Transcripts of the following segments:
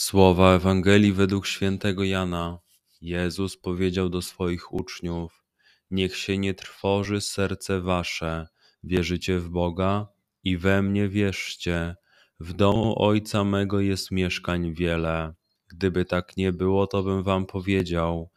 Słowa Ewangelii według świętego Jana. Jezus powiedział do swoich uczniów: Niech się nie trwoży serce wasze, wierzycie w Boga i we mnie wierzcie. W domu Ojca mego jest mieszkań wiele. Gdyby tak nie było, to bym wam powiedział.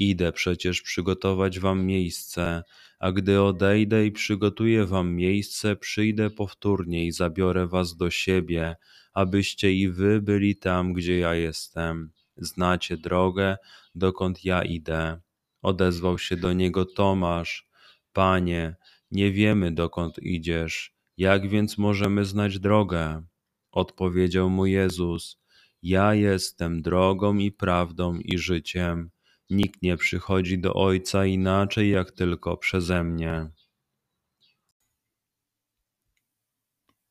Idę przecież przygotować wam miejsce, a gdy odejdę i przygotuję wam miejsce, przyjdę powtórnie i zabiorę was do siebie, abyście i wy byli tam, gdzie ja jestem. Znacie drogę, dokąd ja idę. Odezwał się do niego Tomasz: Panie, nie wiemy dokąd idziesz, jak więc możemy znać drogę? Odpowiedział mu Jezus: Ja jestem drogą i prawdą i życiem. Nikt nie przychodzi do Ojca inaczej, jak tylko przeze mnie.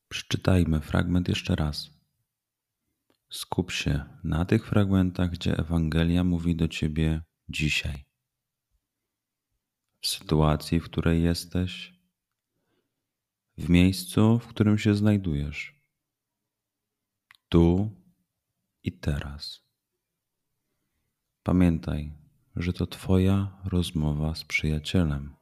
Przeczytajmy fragment jeszcze raz. Skup się na tych fragmentach, gdzie Ewangelia mówi do ciebie dzisiaj w sytuacji, w której jesteś, w miejscu, w którym się znajdujesz, tu i teraz. Pamiętaj, że to Twoja rozmowa z przyjacielem.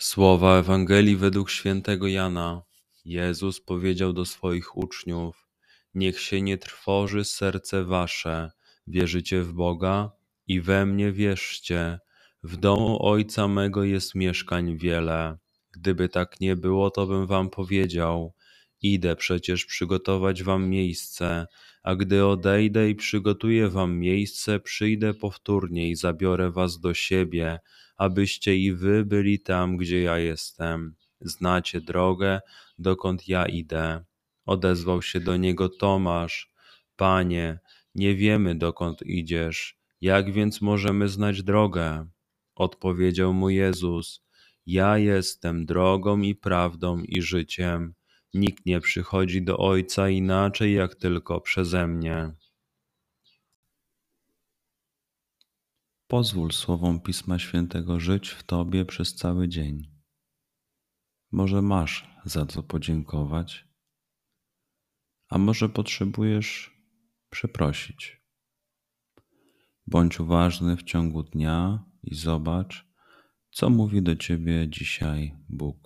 Słowa Ewangelii według świętego Jana. Jezus powiedział do swoich uczniów: Niech się nie trwoży serce wasze, wierzycie w Boga i we mnie wierzcie. W domu Ojca mego jest mieszkań wiele. Gdyby tak nie było, to bym wam powiedział. Idę przecież przygotować wam miejsce, a gdy odejdę i przygotuję wam miejsce, przyjdę powtórnie i zabiorę was do siebie, abyście i wy byli tam, gdzie ja jestem. Znacie drogę, dokąd ja idę. Odezwał się do niego Tomasz: Panie, nie wiemy dokąd idziesz jak więc możemy znać drogę? Odpowiedział mu Jezus: Ja jestem drogą i prawdą i życiem. Nikt nie przychodzi do Ojca inaczej, jak tylko przeze mnie. Pozwól słowom Pisma Świętego żyć w Tobie przez cały dzień. Może masz za co podziękować, a może potrzebujesz przeprosić. Bądź uważny w ciągu dnia i zobacz, co mówi do ciebie dzisiaj Bóg.